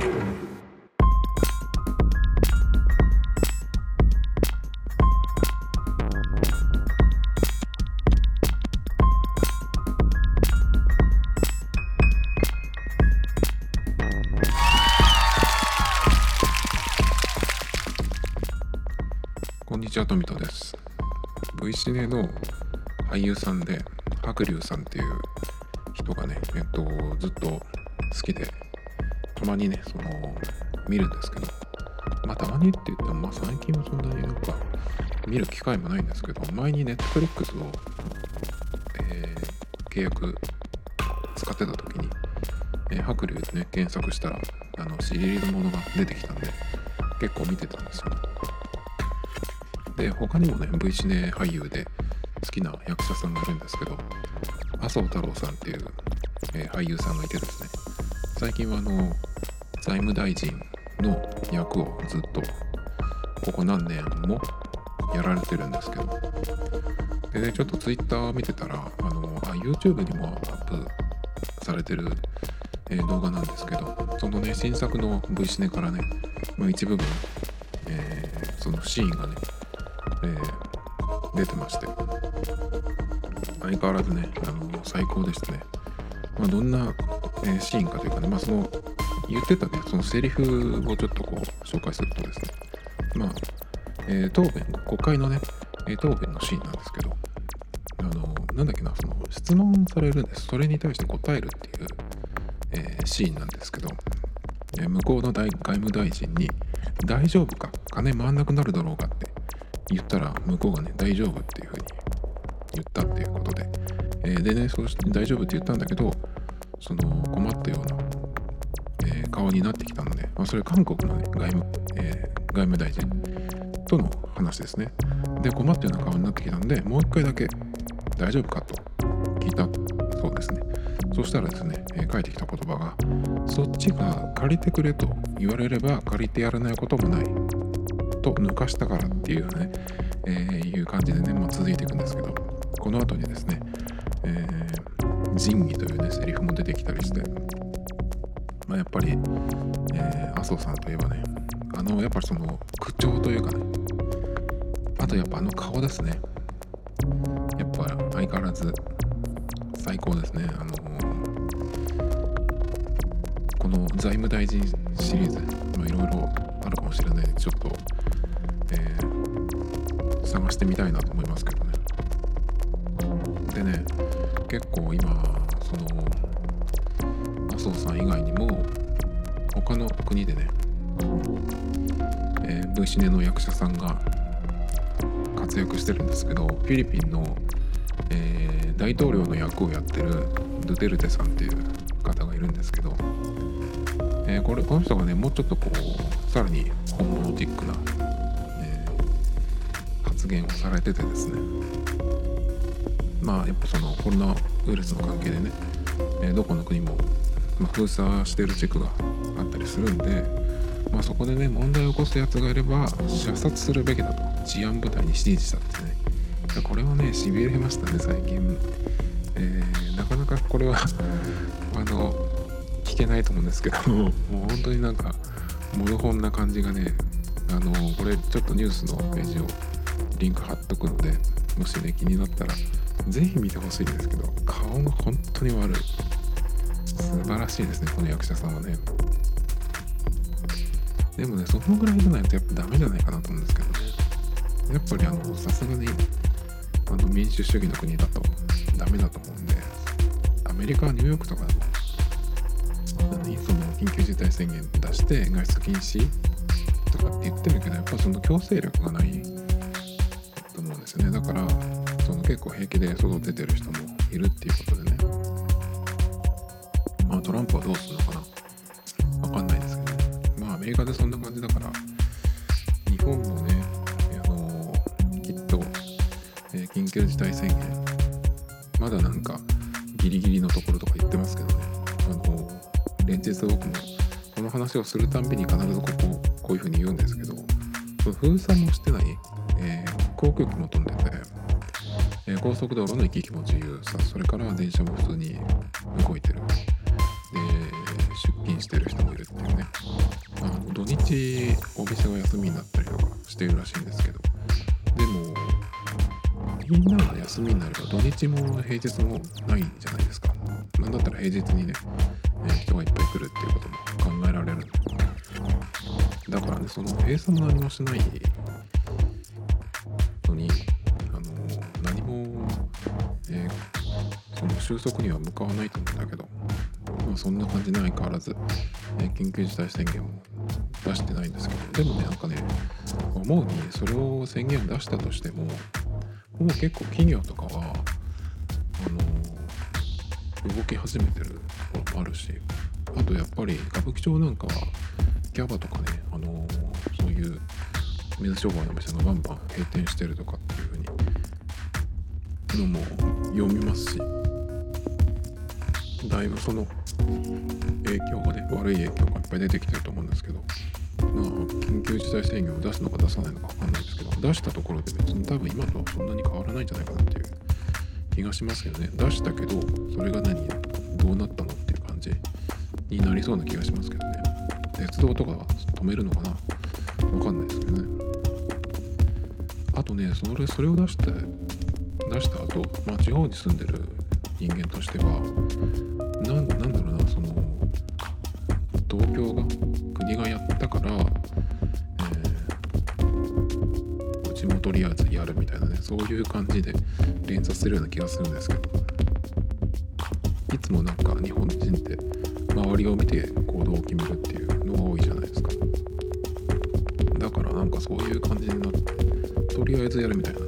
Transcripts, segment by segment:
こんにちは、富田です。V シネの俳優さんで、白龍さんっていう人がね、えっと、ずっと好きで、たまにね、その、見るんですけど、まあ、たまにって言っても、まあ、最近はそんなになんか、見る機会もないんですけど、前に Netflix を、えー契約使ってた時に、えー白龍ね、検索したら、あの、シリーズものが出てきたんで、結構見てたんですよ。で他にもね V シネ俳優で好きな役者さんがいるんですけど麻生太郎さんっていう、えー俳優さんがいてですね最近はあの財務大臣の役をずっとここ何年もやられてるんですけど。でねちょっと Twitter 見てたらあのあ YouTube にもアップされてる、えー動画なんですけどそのね新作の V シネからね、まあ、一部分、えーそのシーンがねえー出てまして。相変わらずねあの最高でしたね、まあ、どんな、えシーンかというかね、まあ、その言ってたねそのセリフをちょっとこう紹介するとですね。まあ、えー答弁国会のね、え答弁のシーンなんですけどあのなんだっけなその質問されるんです。それに対して答えるっていう、えーシーンなんですけど、えー向こうの外務大臣に「大丈夫か？金回んなくなるだろうか」って言ったら向こうがね大丈夫っていうふうに言ったっていうことで、えーでねそうして大丈夫って言ったんだけどその困ったような、顔になってきたので、まあ、それ韓国の、ね、外務、えー外務大臣との話ですね。で困ったような顔になってきたのでもう一回だけ大丈夫かと聞いたそうですね。そしたらですね、えー返ってきた言葉がそっちが借りてくれと言われれば借りてやらないこともないと抜かしたからっていうね、えーいう感じでね、まあ、続いていくんですけどこの後にですね、えー仁義というねセリフも出てきたりして、まあ、やっぱり、えー麻生さんといえばねあのやっぱりその口調というかねあとやっぱあの顔ですね。やっぱ相変わらず最高ですね。あのこの財務大臣シリーズいろいろあるかもしれないのでちょっと、えー探してみたいなと思いますけどね。でね結構今他の国でね、えー、V シネの役者さんが活躍してるんですけどフィリピンの、えー大統領の役をやってるドゥテルテさんっていう方がいるんですけど、えーこれこの人がねもうちょっとこうさらに本物チックな、えー発言をされててですね。まあやっぱそのコロナウイルスの関係でね、えどこの国も、ま、封鎖してる地区がりするんで、まあ、そこでね問題を起こすやつがいれば射殺するべきだと。治安部隊に指示したんですね。これはねしびれましたね最近、えーなかなかこれは あの聞けないと思うんですけどもう本当になんかモノホンな感じがねあのこれちょっとニュースのページをリンク貼っとくのでもしね気になったらぜひ見てほしいんですけど顔が本当に悪い。素晴らしいですねこの役者さんはね。でもねそのぐらいじゃないとやっぱダメじゃないかなと思うんですけどね。やっぱりあのさすがにあの民主主義の国だとダメだと思うんでアメリカはニューヨークとかでもその緊急事態宣言出して外出禁止とかって言ってるけどやっぱその強制力がないと思うんですよね。だからその結構平気で外出てる人もいるっていうことでね。まあトランプはどうするのかなカでそんな感じだから日本もねあのきっと、えー緊急事態宣言まだなんかギリギリのところとか言ってますけどね。あの連日僕もこの話をするたんびに必ずこここういうふうに言うんですけど封鎖もしてない、えー航空機も飛んでて、えー高速道路の行き来も自由さそれから電車も普通に動いてる。で出勤してる人もいるっていうね。土日お店が休みになったりとかしてるらしいんですけど。でもみんなが休みになれば土日も平日もないじゃないですか。なんだったら平日にね、え人がいっぱい来るっていうことも考えられる。だからねその閉鎖も何もしないのにあの何も、えーその収束には向かわないと思うんだけど、そんな感じで相変わらず、えー緊急事態宣言も出してないんですけどでもねなんかね思うにそれを宣言出したとしてももう結構企業とかはあの動き始めてるところもあるしあとやっぱり歌舞伎町なんかはギャバとかねあのそういう水商売の店がバンバン閉店してるとかっていう風にのも読みますしだいぶその影響がね悪い影響がいっぱい出てきてると思うんですけどまあ緊急事態宣言を出すのか出さないのか分かんないですけど出したところで別に多分今とはそんなに変わらないんじゃないかなっていう気がしますけどね。出したけどそれが何どうなったのっていう感じになりそうな気がしますけどね。鉄道とかは止めるのかな？分かんないですけどね。あとねそれそれを出して出した後、まあ地方に住んでる人間としてはなんだろうなその東京が国がやったから、えーうちもとりあえずやるみたいなねそういう感じで連鎖するような気がするんですけど。いつもなんか日本人って周りを見て行動を決めるっていうのが多いじゃないですか。だからなんかそういう感じになってとりあえずやるみたいな。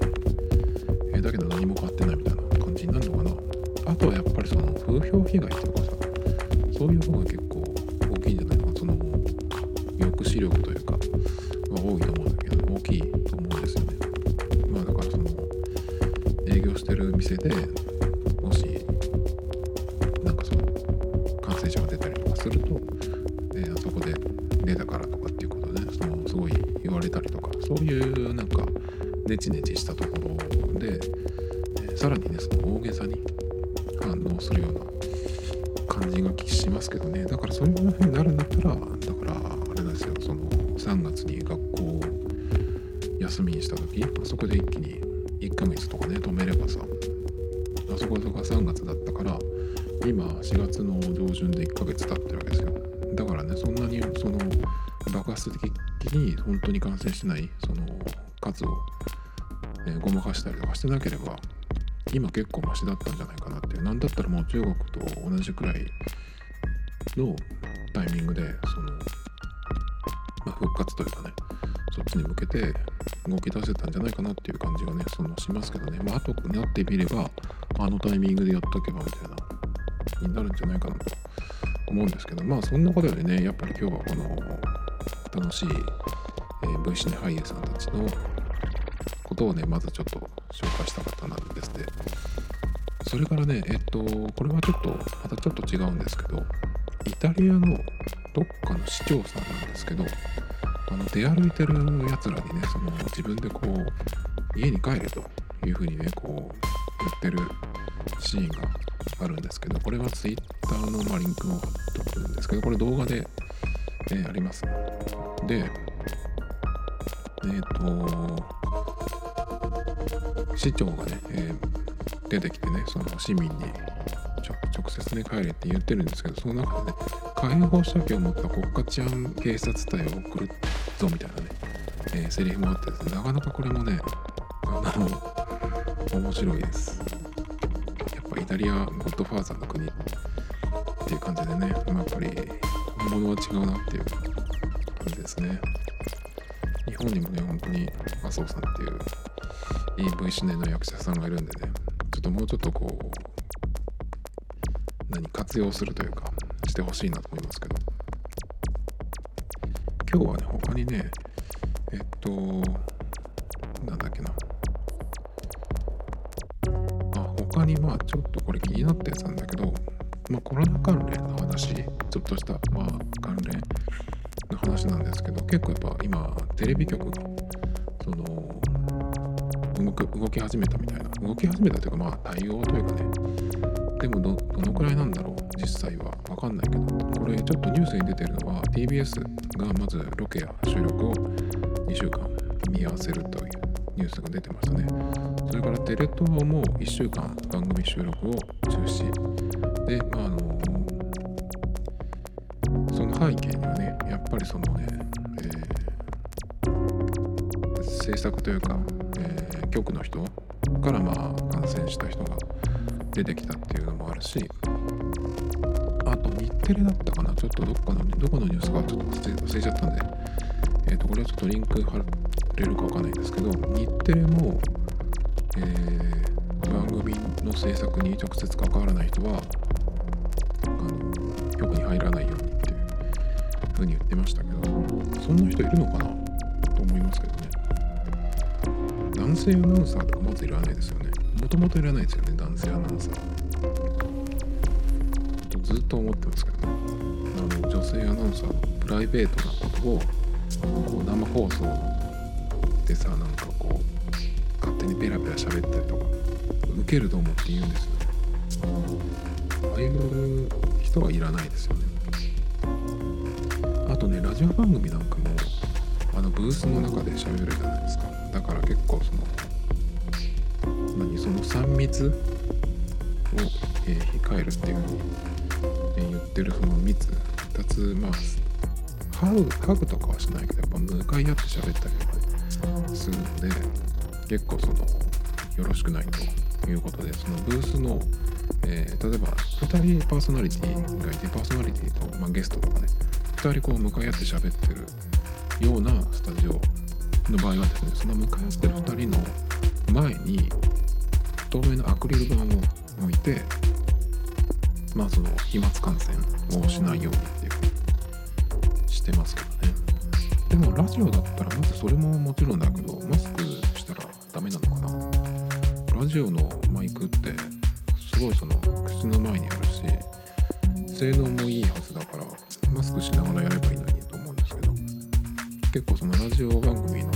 した時あそこで一気に1ヶ月とかね止めればさあそことか3月だったから今4月の上旬で1ヶ月経ってるわけですよ。だからねそんなにその爆発的に本当に感染しないその数を、えごまかしたりとかしてなければ今結構マシだったんじゃないかなっていう。なんだったらもう中国と同じくらいのタイミングでその、ま、復活というかねそっちに向けて動き出せたんじゃないかなっていう感じがねそのしますけどね。まあ後になってみればあのタイミングでやっとけばみたいなになるんじゃないかなと思うんですけどまあそんなことよりねやっぱり今日はこの楽しい、えー V シネ俳優さんたちのことをねまずちょっと紹介したかったなんですね。それからねえっとこれはちょっとまたちょっと違うんですけどイタリアのどっかの市長さんなんですけどあの出歩いてるやつらにねその自分でこう家に帰れというふうにねこう言ってるシーンがあるんですけどこれは Twitter のまリンクを貼っとくんですけどこれ動画で、えーあります。でえっ、と市長がね、えー出てきてねその市民に直接ね帰れって言ってるんですけどその中でね解放射器を持った国家治安警察隊を送るってぞみたいなね、えーセリフもあってですねなかなかこれもねあの面白いです。やっぱイタリアゴッドファーザーの国っていう感じでね、まあやっぱり本物は違うなっていう感じですね。日本にもね本当に麻生さんっていういい V シネの役者さんがいるんでねちょっともうちょっとこう何活用するというかしてほしいなと思いますけど。今日はね他にねえっとなんだっけな。あ他にまあちょっとこれ気になったやつなんだけどまあコロナ関連の話ちょっとしたまあ関連の話なんですけど結構やっぱ今テレビ局がその動く動き始めたみたいな。動き始めたというかまあ対応というかね。でもどどのくらいなんだろう実際は。かんないけどこれちょっとニュースに出てるのは TBS がまずロケや収録を2週間見合わせるというニュースが出てましたね。それからテレ東も1週間番組収録を中止。でまああのその背景にはねやっぱりそのね、えー、制作というか、えー、局の人からまあ感染した人が出てきたっていうのもあるしテレだったかな？ちょっとどっかのどこのニュースかちょっと忘れちゃったんで。えっ、ー、とこれはちょっとリンク貼れるかわかんないんですけど日テレも、えー、番組の制作に直接関わらない人はあの局に入らないようにっていうふうに言ってましたけどそんな人いるのかな？と思いますけどね。男性アナウンサーとかまずいらないですよね。もともといらないですよね男性アナウンサー。ずっと思ってますけどあの女性アナウンサーのプライベートなことをこう生放送でさなんかこう勝手にペラペラ喋ったりとか受けると思って言うんですよ。ねああいう人はいらないですよね。あとねラジオ番組なんかもあのブースの中で喋るじゃないですか。だから結構その何その3密を、えー、控えるっていうふうに、言ってるその密2つまあハグハグとかはしないけどやっぱ向かい合って喋ったりとかするので結構そのよろしくないということでそのブースの、えー、例えば2人パーソナリティがいてパーソナリティと、まあ、ゲストとかね2人こう向かい合って喋ってるようなスタジオの場合はですねその向かい合ってる2人の前に透明のアクリル板を置いてまあその飛沫感染をしないようにっていうしてますけどね。でもラジオだったらまずそれももちろんだけどマスクしたらダメなのかな。ラジオのマイクってすごいその口の前にあるし性能もいいはずだからマスクしながらやればいいのにと思うんですけど。結構そのラジオ番組の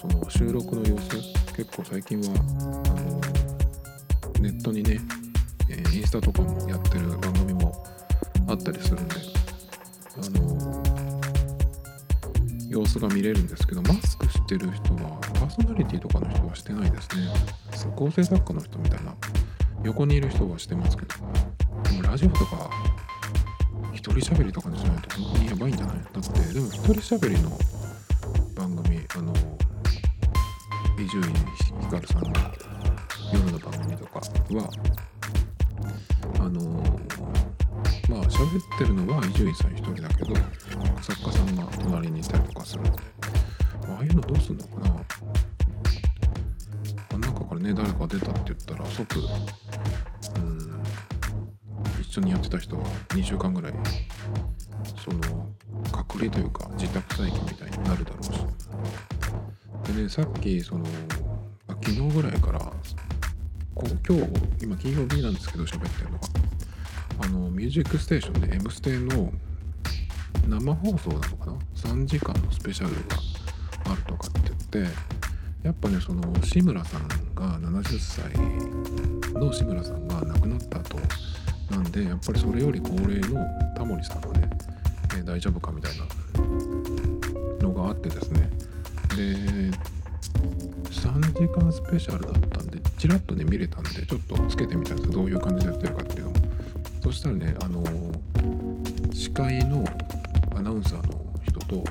その収録の様子結構最近はあのネットにね、えー、インスタとかもやってる番組もあったりするんであの様子が見れるんですけどマスクしてる人はパーソナリティとかの人はしてないですね。構成作家の人みたいな横にいる人はしてますけどでもラジオとか一人喋りとかにしないと本当にやばいんじゃない？だってでも一人喋りの番組あの伊集院光さんの夜の番組とかは喋ってるのは伊集院さん一人だけど作家さんが隣にいたりとかするのでああいうのどうすんのかな。あ中からね誰か出たって言ったら即うん一緒にやってた人は2週間ぐらいその隔離というか自宅待機みたいになるだろうし。でねさっきその昨日ぐらいからこ今日今金曜日なんですけど喋ってるのがミュージックステーションで「M ステ」の生放送なのかな？3時間のスペシャルがあるとかって言ってやっぱねその志村さんが70歳の志村さんが亡くなった後なんでやっぱりそれより高齢のタモリさんがね、え、大丈夫かみたいなのがあってですね。で3時間スペシャルだったんでちらっとね見れたんでちょっとつけてみたんですどういう感じでやってるかっていうのそしたらねあの司会のアナウンサーの人と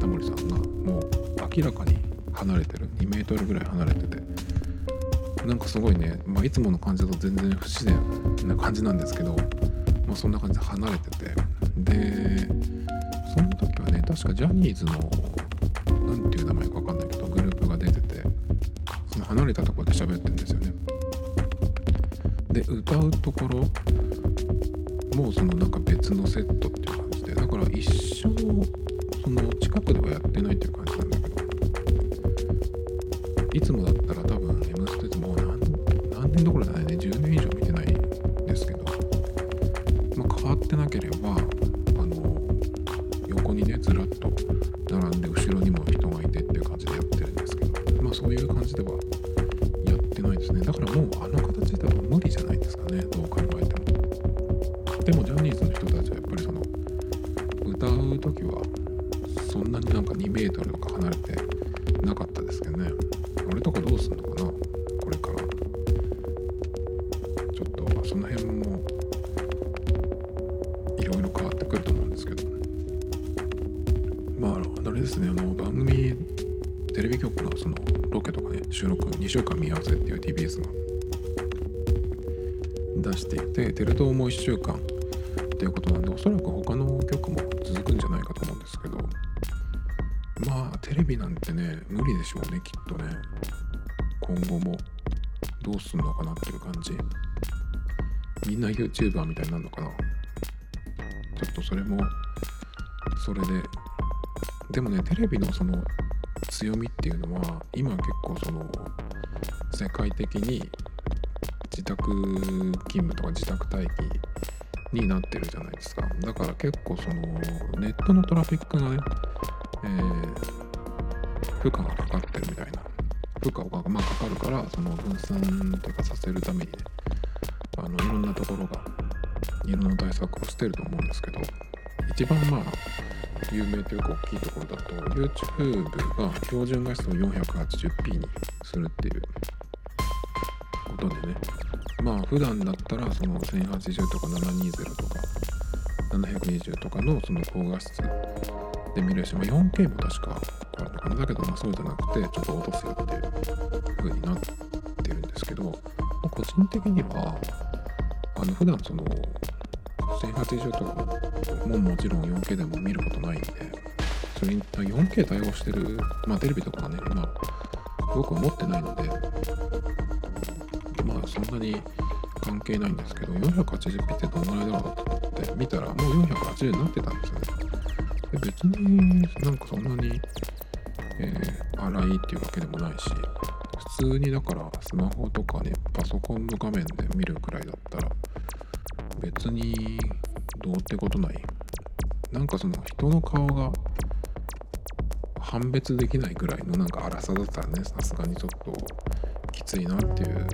タモリさんがもう明らかに離れてる。2メートルぐらい離れてて。なんかすごいね、まあ、いつもの感じだと全然不自然な感じなんですけど、まあ、そんな感じで離れてて。でその時はね確かジャニーズの何ていう名前か分かんないけどグループが出ててその離れたところで喋ってるんですよね。で歌うところもうそのなんか別のセットっていう感じでだから一生その近くではやってないっていう感じなんですねあの番組テレビ局のそのロケとかね収録2週間見合わせっていう TBS が出していてテレ東も1週間っていうことなんでおそらく他の局も続くんじゃないかと思うんですけどまあテレビなんてね無理でしょうねきっとね。今後もどうすんのかなっていう感じ。みんな YouTuber みたいになるのかな。ちょっとそれもそれででもねテレビのその強みっていうのは今結構その世界的に自宅勤務とか自宅待機になってるじゃないですか。だから結構そのネットのトラフィックがね、えー、負荷がかかってるみたいな。負荷がまあかかるからその分散とかさせるためにねあのいろんなところがいろんな対策をしてると思うんですけど一番まあ有名というか大きいところだと YouTube が標準画質を 480p にするっていうことでね。まあ普段だったらその1080とか720とか720とかのその高画質で見れるし、まあ、4K も確かあるのかな。だけどまあそうじゃなくてちょっと落とすよっていう風になってるんですけど、まあ、個人的にはあの普段その1080とかのももちろん 4K でも見ることないんでそれに 4K 対応してる、まあ、テレビとかね今僕は持ってないのでまあそんなに関係ないんですけど 480p ってどんぐらいだろうと思って見たらもう480になってたんですよね。で別になんかそんなに、えー、荒いっていうわけでもないし普通にだからスマホとかねパソコンの画面で見るくらいだったら別にどうってことない。なんかその人の顔が判別できないぐらいのなんか荒さだったらねさすがにちょっときついなっていう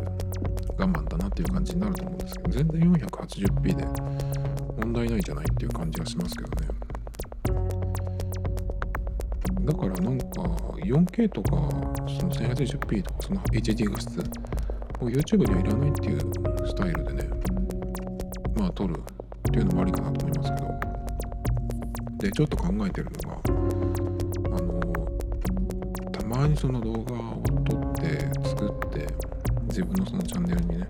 我慢だなっていう感じになると思うんですけど全然 480p で問題ないじゃないっていう感じがしますけどね。だからなんか 4K とかその 1080p とかその HD 画質を YouTube にはいらないっていうスタイルでねまあ撮るっていうのもありかなと思いますけど。でちょっと考えてるのがあのたまにその動画を撮って作って自分のそのチャンネルにね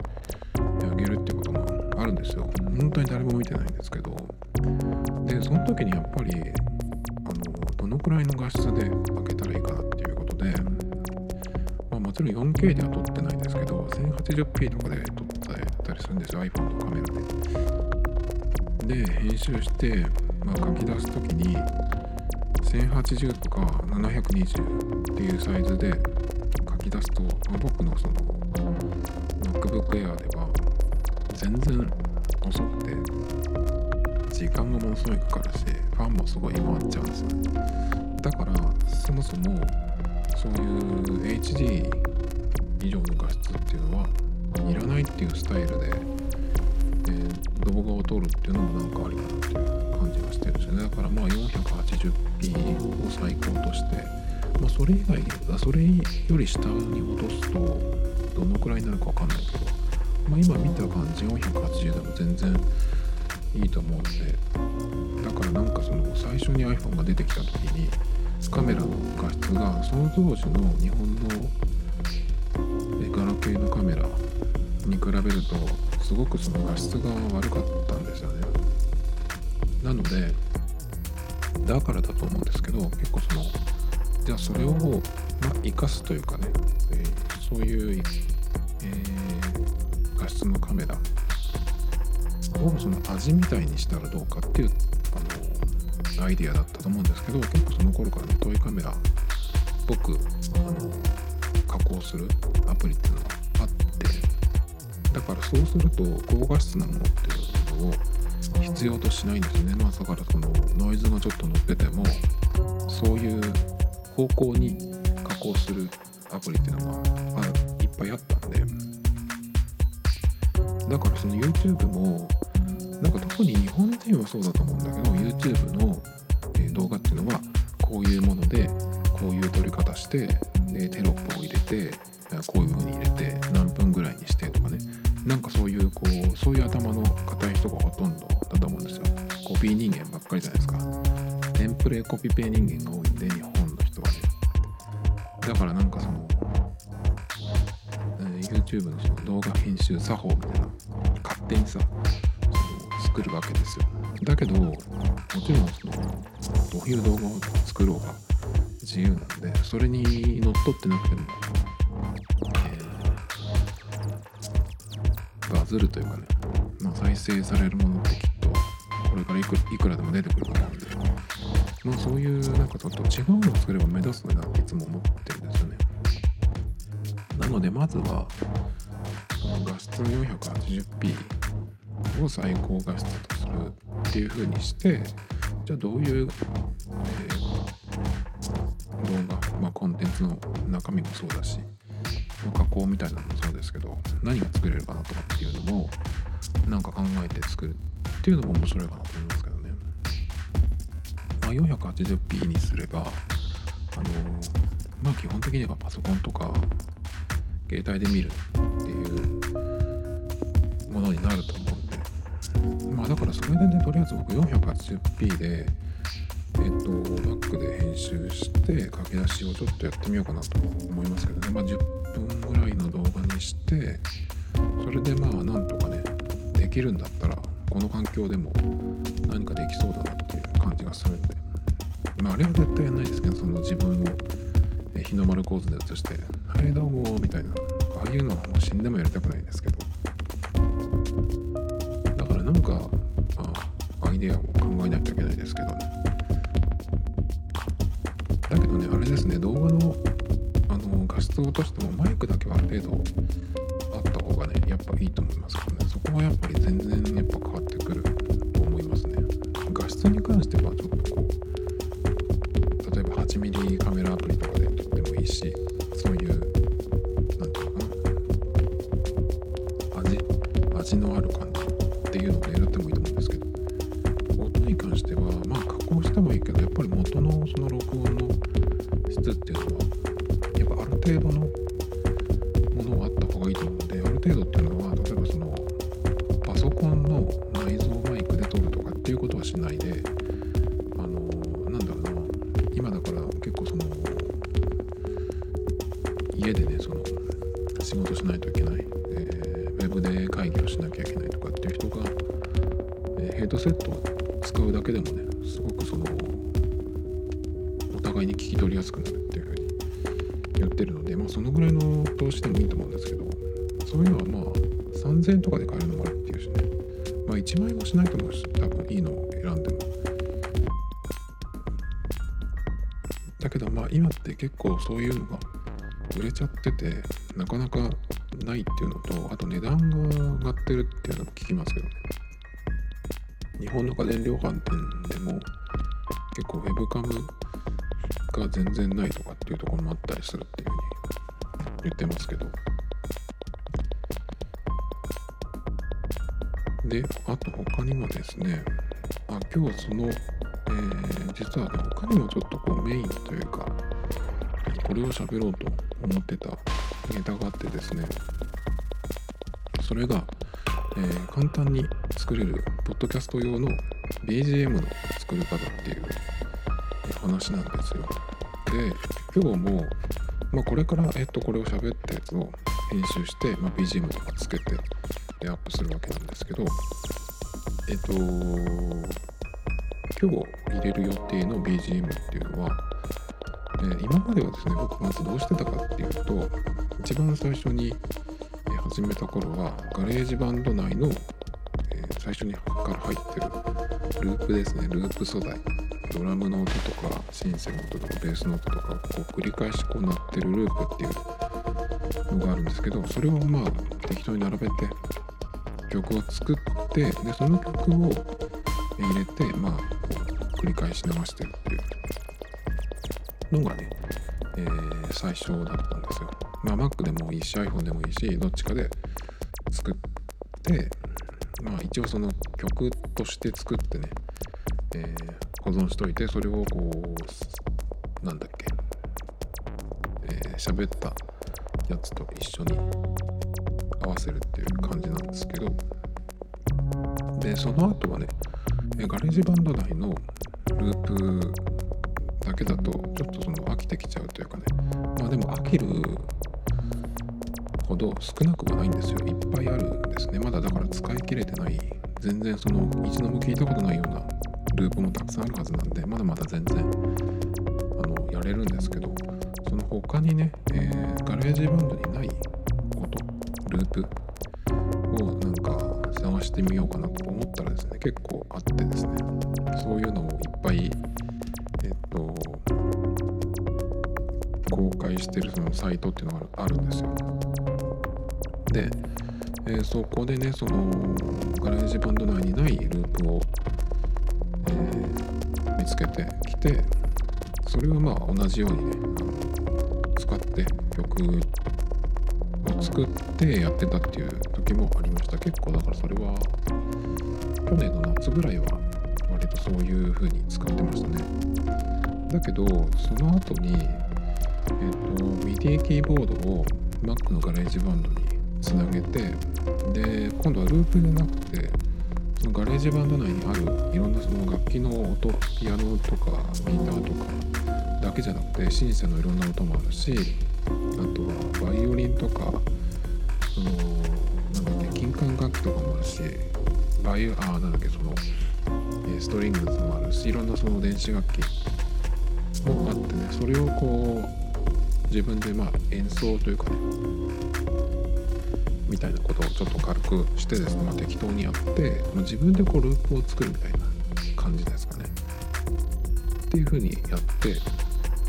あげるってこともあるんですよ。本当に誰も見てないんですけど。でその時にやっぱりあのどのくらいの画質で開けたらいいかなっていうことでまあもちろん 4K では撮ってないんですけど 1080p とかで撮ったりするんですよ。iPhone のカメラで。で編集して、まあ、書き出す時に1080とか720っていうサイズで書き出すと、まあ、僕のその MacBook Air では全然遅くて時間がものすごいかかるしファンもすごい弱っちゃうんですよね。だからそもそもそういう HD 以上の画質っていうのはいらないっていうスタイルで、動画を撮るっていうのもなんかありかなっていう感じがしてるんですよね。だからまあ 480p を最高として、まあ、それ以外それより下に落とすとどのくらいになるかわかんないけど、まあ、今見た感じ480でも全然いいと思うんでだからなんかその最初に iPhone が出てきた時にカメラの画質がその当時の日本のガラケーのカメラに比べるとすごくその画質が悪かったんですよね。なのでだからだと思うんですけど結構そのじゃあそれを、まあ、生かすというかね、えー、そういう、えー、画質のカメラをその味みたいにしたらどうかっていうあのアイディアだったと思うんですけど結構その頃からねトイカメラっぽくあの加工するアプリっていうのだからそうすると高画質なものっていうのを必要としないんですね。まあだからそのノイズがちょっと乗っててもそういう方向に加工するアプリっていうのがいっぱいあったんで。だからその YouTube もなんか特に日本人はそうだと思うんだけど YouTube の、動画っていうのはこういうものでこういう撮り方してでテロップを入れてこういう風に入れて何分ぐらいにしてなんかそういうこうそういう頭の固い人がほとんどだと思うんですよ。コピー人間ばっかりじゃないですか。テンプレコピペ人間が多いんで日本の人はね。だからなんかその、えー YouTube のその動画編集作法みたいな勝手にさ作るわけですよ。だけどもちろんそのどういう動画を作ろうが自由なんでそれにのっとってなくても、ズるというかね、まあ、再生されるものってきっとこれからいくいくらでも出てくると思うんで、まあ、そういうなんかちょっと違うのを作れば目立つのになっていつも思ってるんですよね。なのでまずは画質 480p を最高画質とするっていう風にしてじゃあどういう、えー動画、まあ、コンテンツの中身もそうだし、加工みたいなのもそうですけど何が作れるかなとかっていうのもなんか考えて作るっていうのも面白いかなと思いますけどね、まあ、480p にすればあのまあ基本的にはパソコンとか携帯で見るっていうものになると思うんで。まあだからそれでねとりあえず僕 480p でえっと Mac で編集して書き出しをちょっとやってみようかなと思いますけどね。まあ10分ぐらいの動画にしてそれでまあなんとかねできるんだったらこの環境でも何かできそうだなっていう感じがするんで。まああれは絶対やんないですけどその自分を日の丸構図で映して「はいどうも」みたいなああいうのはもう死んでもやりたくないんですけど。だからなんか、あ、アイデアを考えないといけないですけどね。あれですね動画のあの画質を落としてもマイクだけはある程度あった方がねやっぱいいと思いますけどね。そこはやっぱり全然やっぱ変わでねその仕事しないといけない、えーウェブで会議をしなきゃいけないとかっていう人が、えーヘッドセットを使うだけでもねすごくそのお互いに聞き取りやすくなるっていうふうに言ってるのでまあそのぐらいの投資でもいいと思うんですけどそういうのはまあ3000円とかで買えるのもあるっていうしね。まあ1万円もしないと思うし多分いいのを選んでも。だけどまあ今って結構そういうのが売れちゃっててなかなかないっていうのとあと値段が上がってるっていうのも聞きますけどね。日本の家電量販店でも結構ウェブカムが全然ないとかっていうところもあったりするっていうふうに言ってますけど。であと他にもですねあ今日その、えー実はね他にもちょっとこうメインというかこれを喋ろうと思ってたネタがあってですね。それが、えー簡単に作れるポッドキャスト用の BGM の作り方っていう話なんですよ。で今日も、まあ、これから、えっとこれを喋ったやつを編集して、まあ、BGM とかつけてでアップするわけなんですけどえっと今日入れる予定の BGM っていうのはえ今まではですね僕まずどうしてたかっていうと一番最初に始めた頃はガレージバンド内の、え最初にから入ってるループですねループ素材。ドラムの音とかシンセの音とかベースの音とかこう繰り返しこう鳴ってるループっていうのがあるんですけどそれをまあ適当に並べて曲を作ってでその曲を入れてまあ繰り返し流してるっていうのがね、えー最初だったんですよ。まあ Mac でもいいし iPhone でもいいしどっちかで作ってまあ一応その曲として作ってね、えー、保存しといてそれをこうなんだっけえー、喋ったやつと一緒に合わせるっていう感じなんですけどでその後はねガレージバンド内のループだけだとちょっとその飽きてきちゃうというかね。まあでも飽きるほど少なくはないんですよ。いっぱいあるんですね。まだだから使い切れてない。全然その一度も聞いたことないようなループもたくさんあるはずなんでまだまだ全然あのやれるんですけどその他にね、えー、ガレージバンドにないことループをなんか探してみようかなと思ったらですね結構あってですね。そういうのをいっぱいしてるそのサイトっていうのがあるんですよ。で、えー、そこでねそのガレージバンド内にないループを、えー、見つけてきてそれをまあ同じようにね使って曲を作ってやってたっていう時もありました。結構だからそれは去年の夏ぐらいは割とそういう風に使ってましたね。だけどその後にえっ、ー、と MIDI キーボードを Mac の GarageBand につなげてで今度はループじゃなくてその GarageBand 内にあるいろんなその楽器の音ピアノとかギターとかだけじゃなくてシンセのいろんな音もあるしあとはバイオリンとかそのなんだっけ金管楽器とかもあるしバイオあなんだっけそのストリングスもあるしいろんなその電子楽器もあってねそれをこう自分でまあ演奏というかねみたいなことをちょっと軽くしてですね、まあ、適当にやってま自分でこうループを作るみたいな感じですかね。っていう風にやって、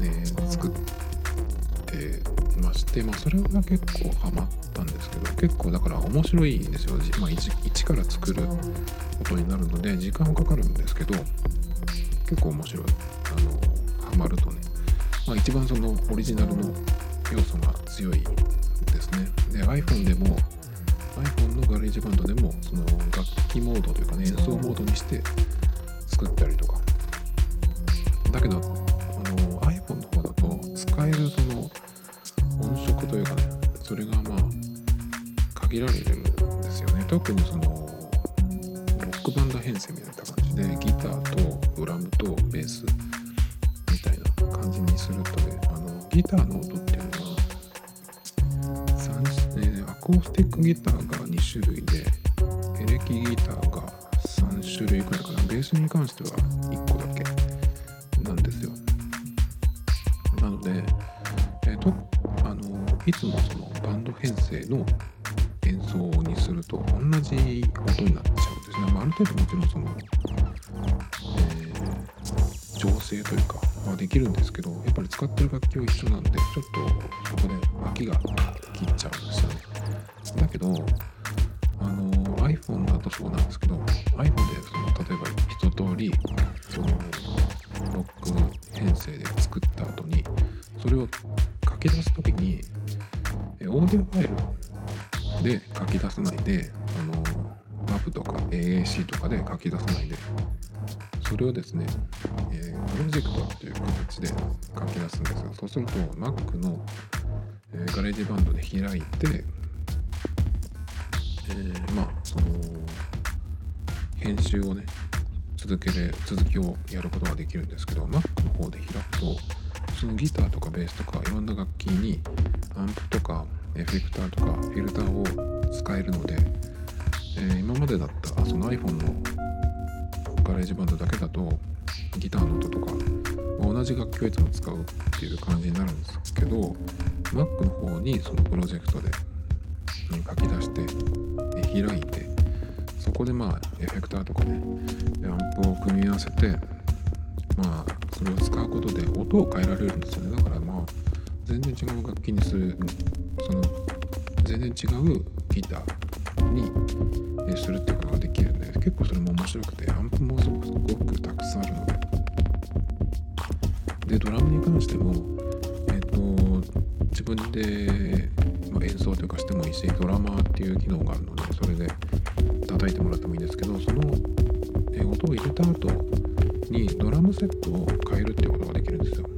え、作ってまして、まあ、それが結構ハマったんですけど結構だから面白いんですよ、まあ、一から作ることになるので時間はかかるんですけど結構面白い。あのハマるとね、まあ、一番そのオリジナルの要素が強いですね。で iPhone でも iPhone の GarageBand でもその楽器モードというかね演奏モードにして作ったりとか。だけどあの iPhone の方だと使えるその音色というかねそれがまあ限られるんですよね。特にそのロックバンド編成みたいな感じでギターとドラムとベース。じにするとねあのギターの音っていうのは、アコースティックギターがそうすると Mac の、え、ガレージバンドで開いて、えー、まあその編集をね続けで続きをやることができるんですけど Mac の方で開くとそのギターとかベースとかいろんな楽器にアンプとかエフェクターとかフィルターを使えるので、えー、今までだったその iPhone のガレージバンドだけだとギターの音とか、同じ楽器をいつも使うっていう感じになるんですけど Mac の方にそのプロジェクトで書き出して開いてそこでまあエフェクターとかねアンプを組み合わせてまあそれを使うことで音を変えられるんですよね。だからまあ全然違う楽器にするその全然違うギターにするっていうことができるんで結構それも面白くてアンプもすごくたくさんあるのででドラムに関してもえっ、ー、と自分で、まあ、演奏というかしてもいいしドラマーっていう機能があるのでそれで叩いてもらってもいいんですけどその、えー音を入れた後にドラムセットを変えるっていうことができるんですよ。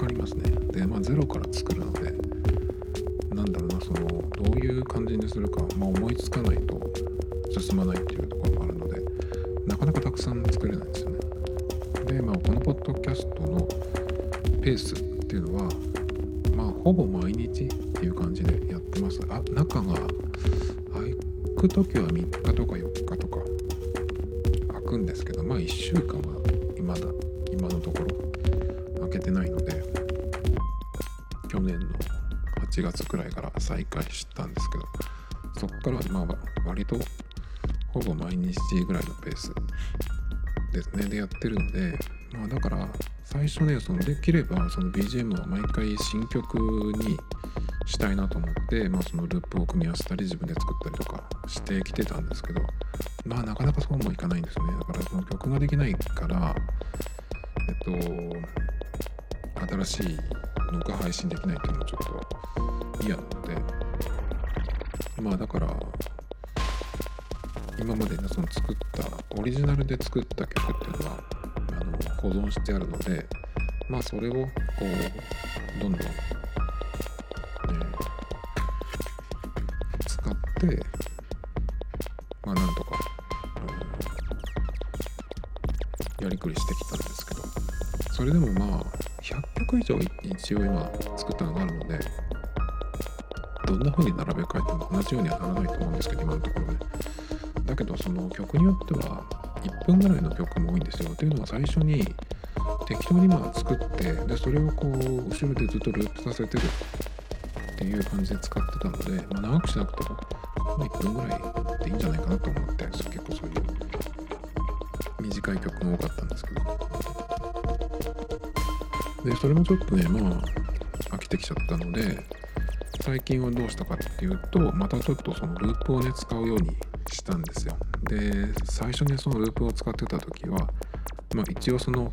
かりますね。でまあゼロから作るのでなんだろうなそのどういう感じにするか、まあ、思いつかないと進まないっていうところがあるのでなかなかたくさん作れないんですよね。でまあこのポッドキャストのペースっていうのはまあほぼ毎日っていう感じでやってます。あ中が空く時は3日とか4日とか開くんですけどまあ1週間は8月くらいから再開したんですけどそっからまあ割とほぼ毎日ぐらいのペースですね。でやってるのでまあだから最初ねそのできればその BGM は毎回新曲にしたいなと思って、まあ、そのループを組み合わせたり自分で作ったりとかしてきてたんですけどまあなかなかそうもいかないんですよね。だからその曲ができないからえっと新しいのが配信できないっていうのはちょっと嫌なのでまあだから今までねその作ったオリジナルで作った曲っていうのはあの保存してあるのでまあそれをこうどんどん、えー使ってまあなんとか、うんやりくりしてきたんですけど。それでもまあ100曲以上一応今作ったのがあるどんな風に並べ替えても同じようにはならないと思うんですけど今のところね。だけどその曲によっては1分ぐらいの曲も多いんですよ。というのは最初に適当にま作ってでそれをこう後ろでずっとループさせてるっていう感じで使ってたので、まあ、長くしなくても、ま、1分ぐらいでいいんじゃないかなと思って結構そういう短い曲も多かったんですけど。でそれもちょっとねまあ飽きてきちゃったので最近はどうしたかっていうとまたちょっとそのループをね使うようにしたんですよ。で最初にそのループを使ってた時はまあ一応その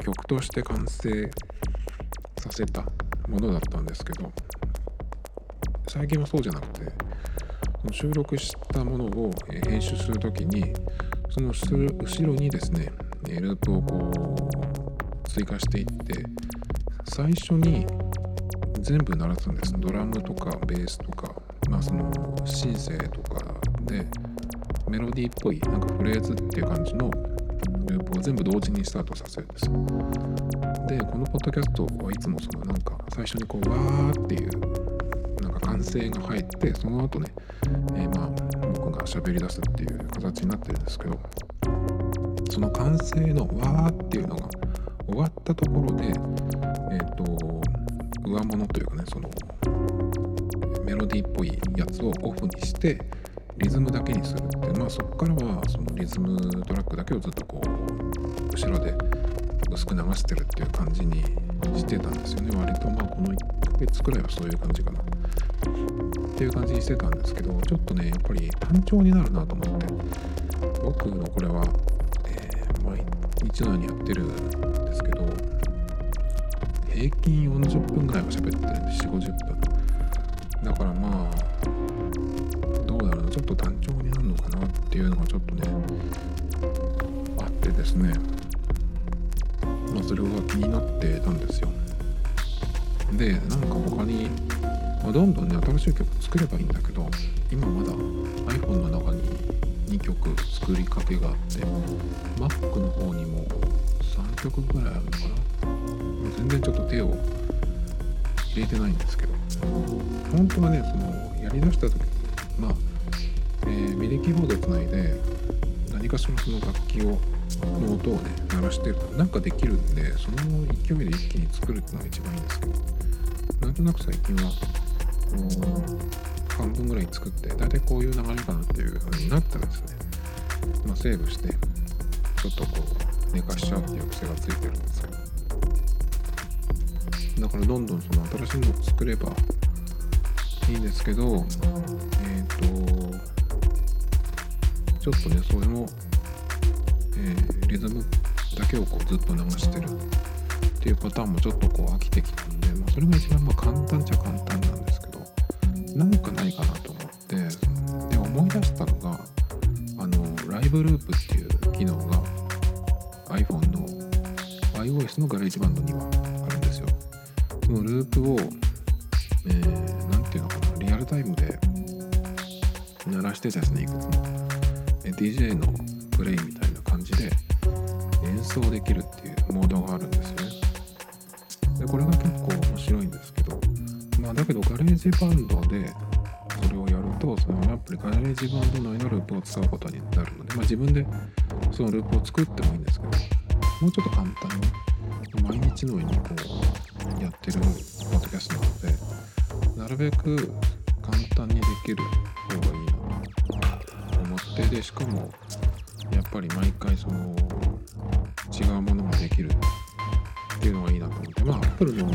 曲として完成させたものだったんですけど最近はそうじゃなくて収録したものを編集する時にその後ろにですねループをこう追加していって最初に全部鳴らすんです。ドラムとかベースとかまあそのシンセとかでメロディーっぽいなんかフレーズっていう感じのループを全部同時にスタートさせるんですよ。でこのポッドキャストはいつもそのなんか最初にこうわーっていうなんか歓声が入ってその後ね、えーまあ僕が喋り出すっていう形になってるんですけどその歓声のわーっていうのが終わったところでえっ、と上物というかねそのメロディーっぽいやつをオフにしてリズムだけにするってまあそこからはそのリズムトラックだけをずっとこう後ろで薄く流してるっていう感じにしてたんですよね。割とまあこの1ヶ月くらいはそういう感じかな。っていう感じにしてたんですけどちょっとねやっぱり単調になるなと思って僕のこれは、えー毎日のようにやってるんですけど平均40分ぐらいは喋ってるんで4 5 0分。だからまあどうだろうな。ちょっと単調になるのかなっていうのがちょっとねあってですね。まあそれが気になってたんですよ。でなんか他に、まあ、どんどんね新しい曲作ればいいんだけど今まだ iPhone の中に2曲作りかけがあって Mac の方にも3曲ぐらいあるのかな。全然ちょっと手を入れてないんですけど。本当はねそのやりだした時にまあ、えーミディキーボードつないで何かしらその楽器をの音をね鳴らしてるとなんかできるんでその勢いで一気に作るっていうのが一番いいんですけど。なんとなく最近は半分ぐらい作って大体こういう流れかなっていう風になったらですね、まあ、セーブしてちょっとこう寝かしちゃうっていう癖がついてるんですよだからどんどんその新しいのを作ればいいんですけどえっ、ー、とちょっとねそれも、えー、リズムだけをこうずっと流してるっていうパターンもちょっとこう飽きてきたんで、まあ、それが一番まあ簡単っちゃ簡単なんですけどなんかないかなと思ってで思い出したのがあのライブループっていう機能が iPhone の iOS のガレージバンドには。そのループを、えー、ていうのかなリアルタイムで鳴らしてですねいくつも DJ のプレイみたいな感じで演奏できるっていうモードがあるんですよね。でこれが結構面白いんですけどまあだけど GarageBand でそれをやるとそのアプリ GarageBand 内のループを使うことになるので、まあ、自分でそのループを作ってもいいんですけどもうちょっと簡単に毎日のようにこうやってるポッドキャストなのでなるべく簡単にできる方がいいなと思ってでしかもやっぱり毎回その違うものができるっていうのがいいなと思ってまあ Apple の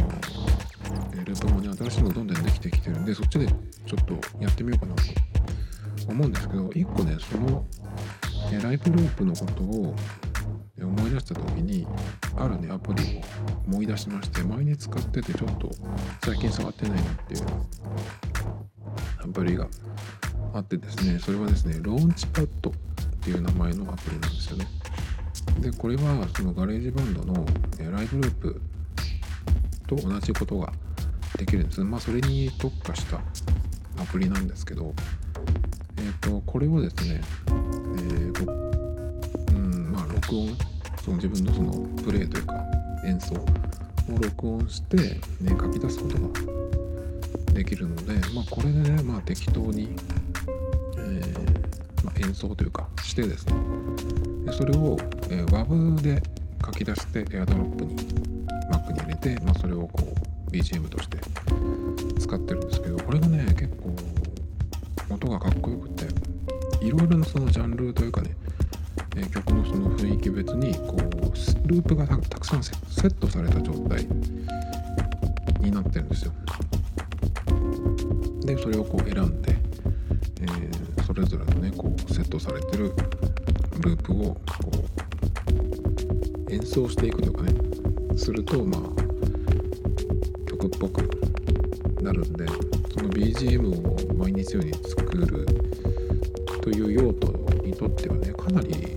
ループもね新しいのどんどんできてきてるんでそっちでちょっとやってみようかなと思うんですけど1個ねそのライフループのことを思い出した時にあるねアプリを。思い出しまして前に使っててちょっと最近触ってないなっていう。アプリがあってですねそれはですね Launchpad っていう名前のアプリなんですよね。でこれはその GarageBand のライブループと同じことができるんです。まあそれに特化したアプリなんですけどえっ、ー、とこれをですね、えー、うんまあ録音その自分のそのプレイというか演奏を録音して、ね、書き出すことができるので、まあ、これでね、まあ、適当に、えー、まあ、演奏というかしてですね。でそれを、えー、WAV で書き出して AirDrop に Mac に入れて、まあ、それをこう BGM として使ってるんですけどこれがね結構音がかっこよくていろいろなそのジャンルというかね、え、曲のその雰囲気別にこうループがたくさんセットされた状態になってるんですよ。でそれをこう選んで、えー、それぞれのねこうセットされてるループをこう演奏していくとかね。するとまあ曲っぽくなるんでその BGM を毎日ように作るという用途にとってはねかなり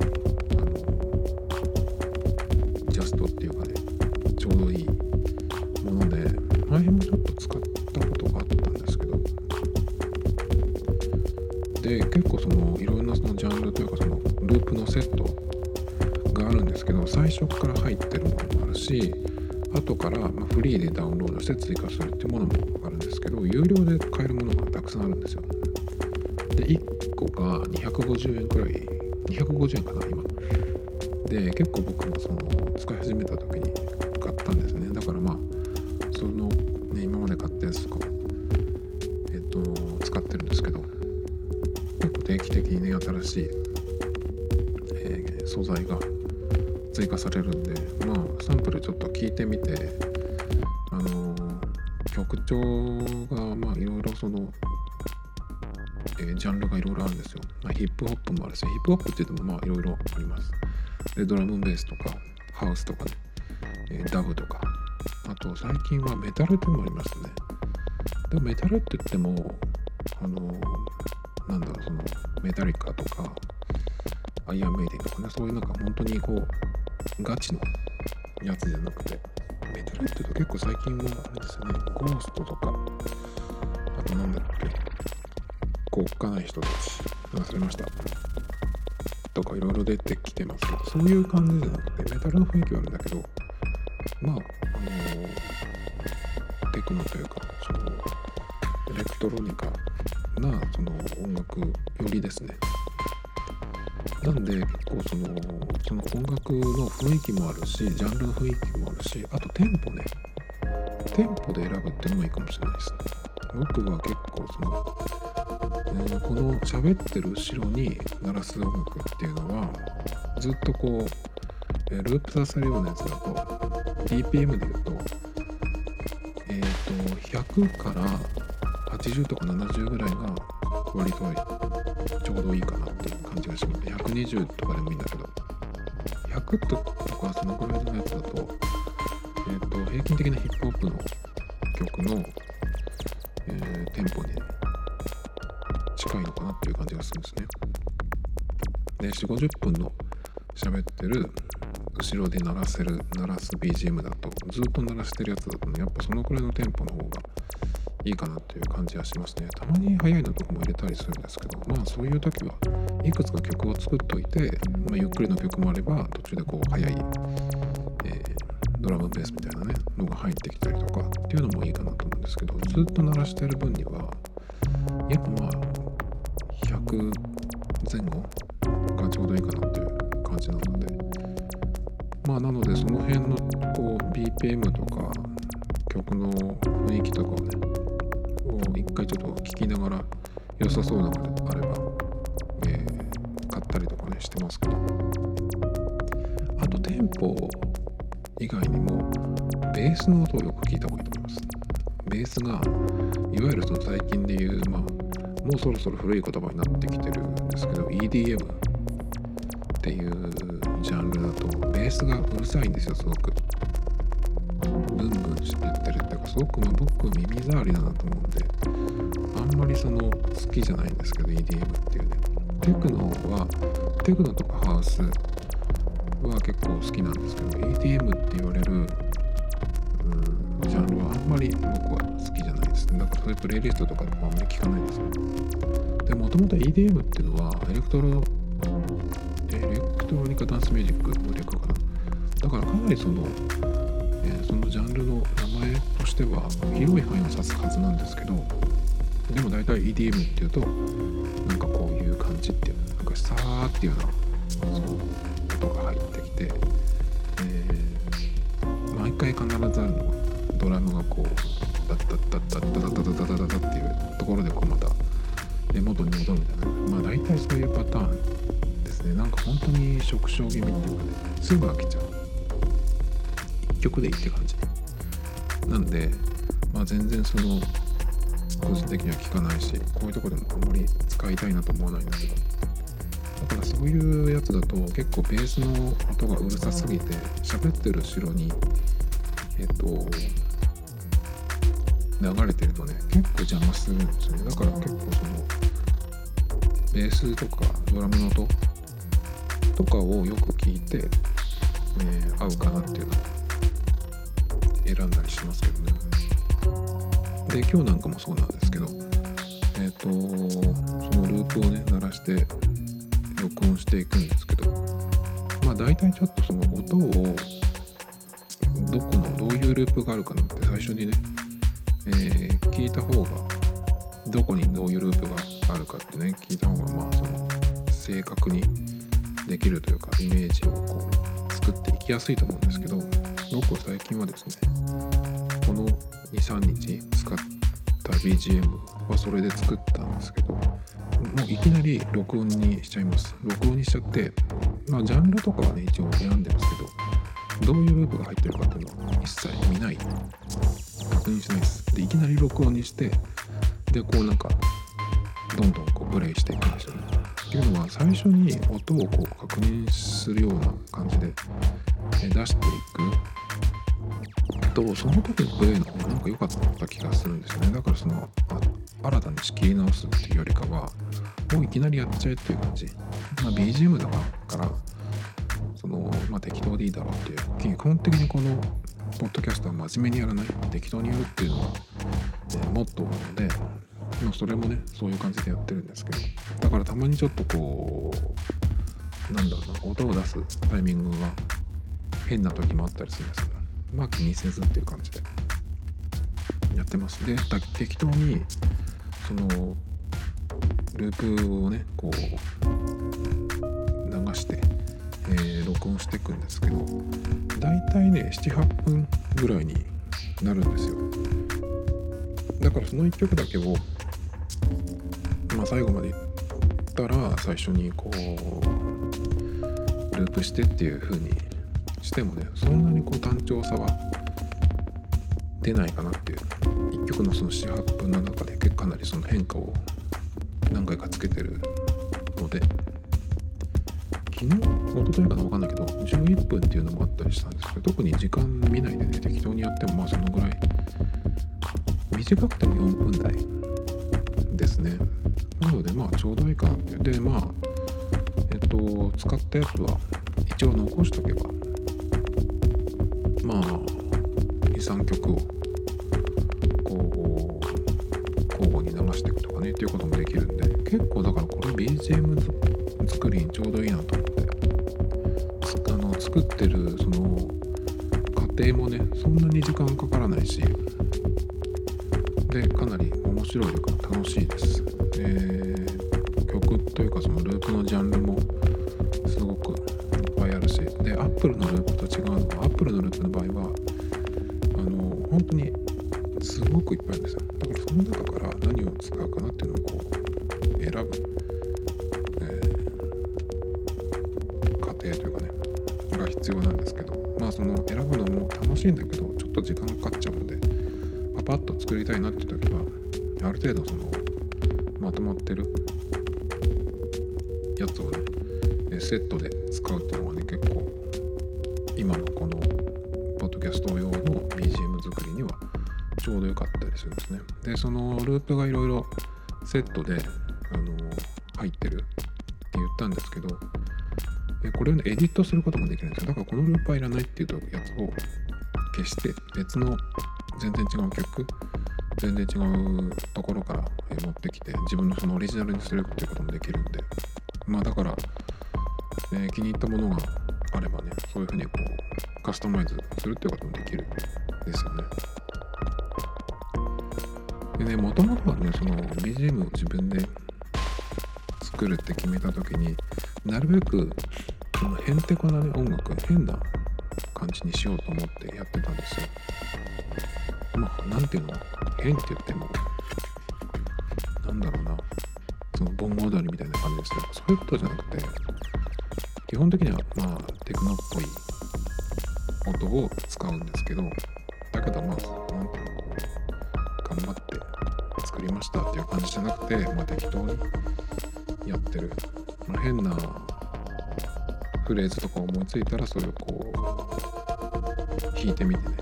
ンルというかそのループのセットがあるんですけど最初から入ってるものもあるし後からフリーでダウンロードして追加するっていうものもあるんですけど有料で買えるものがたくさんあるんですよ。で1個が250円くらい250円かな今。で結構僕もその使い始めた時に買ったんですね。だからまあしヒップホップって言ってもまあいろいろあります。でドラムベースとかハウスとかね、えー、ダブとか。あと最近はメタルってのもありますね。でもメタルって言ってもあのなんだろうそのメタリカとかアイアンメイデンとかね。そういうなんか本当にこうガチのやつじゃなくてメタルって言うと結構最近はあれですね。ゴーストとか。あとなんだっけ。こうおっかない人たち。忘れました。とかいろいろ出てきてますけどそういう感じじゃなくてメタルの雰囲気はあるんだけどまああのテクノというかそのエレクトロニカなその音楽よりですね。なんで結構そのその音楽の雰囲気もあるしジャンルの雰囲気もあるしあとテンポね。テンポで選ぶっていうのもいいかもしれないですね。僕は結構そのーこの喋ってる後ろに鳴らす音楽っていうのはずっとこう、ループさせるようなやつだと BPM で言うとえっ、と100から80とか70ぐらいが割とちょうどいいかなっていう感じがします。120とかでもいいんだけど100とかそのぐらいのやつだと,、えー、と平均的なヒップホップの曲の、えーテンポに近いのかなっていう感じがするんですね。で4 5 0分の喋ってる後ろで鳴らせる鳴らす BGM だとずっと鳴らしてるやつだとねやっぱそのくらいのテンポの方がいいかなっていう感じはしますねたまに速いのとかも入れたりするんですけどまあそういう時はいくつか曲を作っといて、まあ、ゆっくりの曲もあれば途中でこう速い、えードラムベースみたいなねのが入ってきたりとかっていうのもいいかなと思うんですけどずっと鳴らしてる分にはやっぱまあ前後がちょうどいいかなっていう感じなので。まあなのでその辺のこう BPM とか曲の雰囲気とかをね一回ちょっと聞きながら良さそうなのであれば、えー買ったりとかねしてますけど。あとテンポ以外にもベースの音をよく聞いた方がいいと思います。ベースがいわゆるその最近で言うまあもうそろそろ古い言葉になってきてるんですけど EDM っていうジャンルだとベースがうるさいんですよすごく。ブンブンしてってるっていうかすごくまあ僕耳障りだなと思うんであんまりその好きじゃないんですけど EDM っていうね。テクノはテクノとかハウスは結構好きなんですけど EDM って言われるジャンルはあんまり僕はそういうプレイリストとかでもあんまり聞かないんですよ。でもともと EDM っていうのはエレクトロエレクトロニカダンスミュージックの略かな。だからかなりその、えーそのジャンルの名前としては広い範囲を指すはずなんですけどでも大体 EDM っていうとなんかこういう感じっていうなんかさーっていうようなそう音が入ってきて、えー毎回必ずあるのはドラムがこうダダダダダダダダっていうところでこうまたで元に戻るみたいなまあ大体そういうパターンですねなんか本当に縮小気味っていうかねすぐ飽きちゃう一曲でいいって感じなんでまあ全然その個人的には聞かないしこういうとこでもあんまり使いたいなと思わないんだけどだからそういうやつだと結構ベースの音がうるさすぎて喋ってる後ろにえっと流れてるとね結構邪魔するんですよね。だから結構そのベースとかドラムの音とかをよく聞いて、えー合うかなっていうのを選んだりしますけどね。で今日なんかもそうなんですけどえっ、とそのループをね鳴らして録音していくんですけどまあ大体ちょっとその音をどこのどういうループがあるかなって最初にね、えー聞いた方がどこにどういうループがあるかってね聞いた方がまあその正確にできるというかイメージをこう作っていきやすいと思うんですけど僕は最近はですねこの23日使った BGM はそれで作ったんですけどもういきなり録音にしちゃいます。録音にしちゃってまあジャンルとかはね一応選んでますけどどういうループが入ってるかっていうのは一切見ない。確認しないです。でいきなり録音にしてでこうなんかどんどんこうプレイしていくんですよね。っていうのは最初に音をこう確認するような感じで出していく。とその時のプレイの方がなんか良かった気がするんですよね。だからその新たに仕切り直すっていうよりかはもういきなりやっちゃえっていう感じ。まあ BGM だからそのまあ適当でいいだろうっていう。基本的にこのポッドキャストは真面目にやらない。適当にやるっていうのは、えーモットーなのでまあそれもねそういう感じでやってるんですけどだからたまにちょっとこうなんだろうな音を出すタイミングが変な時もあったりするんですけどまあ気にせずっていう感じでやってます。で適当にそのループをねこう、えー録音していくんですけどだいたいね78分ぐらいになるんですよ。だからその1曲だけをまあ最後までいったら最初にこうループしてっていう風にしてもねそんなにこう単調さは出ないかなっていう。1曲のその48分の中でかなりその変化を何回かつけてるので昨日一昨日かな分かんないけど11分っていうのもあったりしたんですけど特に時間見ないでね適当にやってもまあそのぐらい。短くても4分台ですね。なのでまあちょうどいいかなってでまあえっと使ったやつは一応残しとけばまあ23曲をこう交互に流していくとかねっていうこともできるんで結構だからこれ BGM 作りにちょうどいいなと思って作ってるその過程もねそんなに時間かからないしでかなり面白いか程度そのまとまってるやつをねセットで使うっていうのがね結構今のこのポッドキャスト用の BGM 作りにはちょうど良かったりするんですね。でそのループがいろいろセットであの入ってるって言ったんですけどこれをねエディットすることもできるんですよ。だからこのループはいらないっていうやつを消して別の全然違う曲全然違うところから持ってきて自分のそのオリジナルにするっていうこともできるんで。まあだから、えー気に入ったものがあればねそういうふうにこうカスタマイズするっていうこともできるんですよね。でねもともとはねその BGM を自分で作るって決めた時になるべくそのへんてこなね音楽変な感じにしようと思ってやってたんですよ。まあなんていうの？変って言ってもなんだろうな。その盆踊りみたいな感じですけどそういうことじゃなくて基本的にはまあテクノっぽい音を使うんですけどだけどまあなんていうの？頑張って作りましたっていう感じじゃなくてまあ適当にやってる、まあ、変なフレーズとか思いついたらそれをこう弾いてみてね。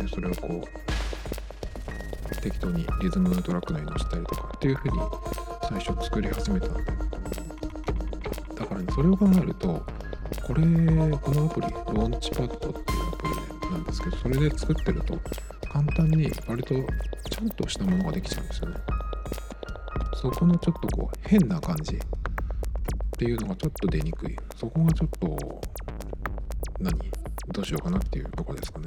でそれをこう適当にリズムトラック内に乗せたりとかっていう風に最初作り始めたんでだからねそれを考えるとこれこのアプリローンチパッドっていうアプリなんですけどそれで作ってると簡単に割とちゃんとしたものができちゃうんですよね。そこのちょっとこう変な感じっていうのがちょっと出にくい。そこがちょっと何？どうしようかなっていうとこですかね。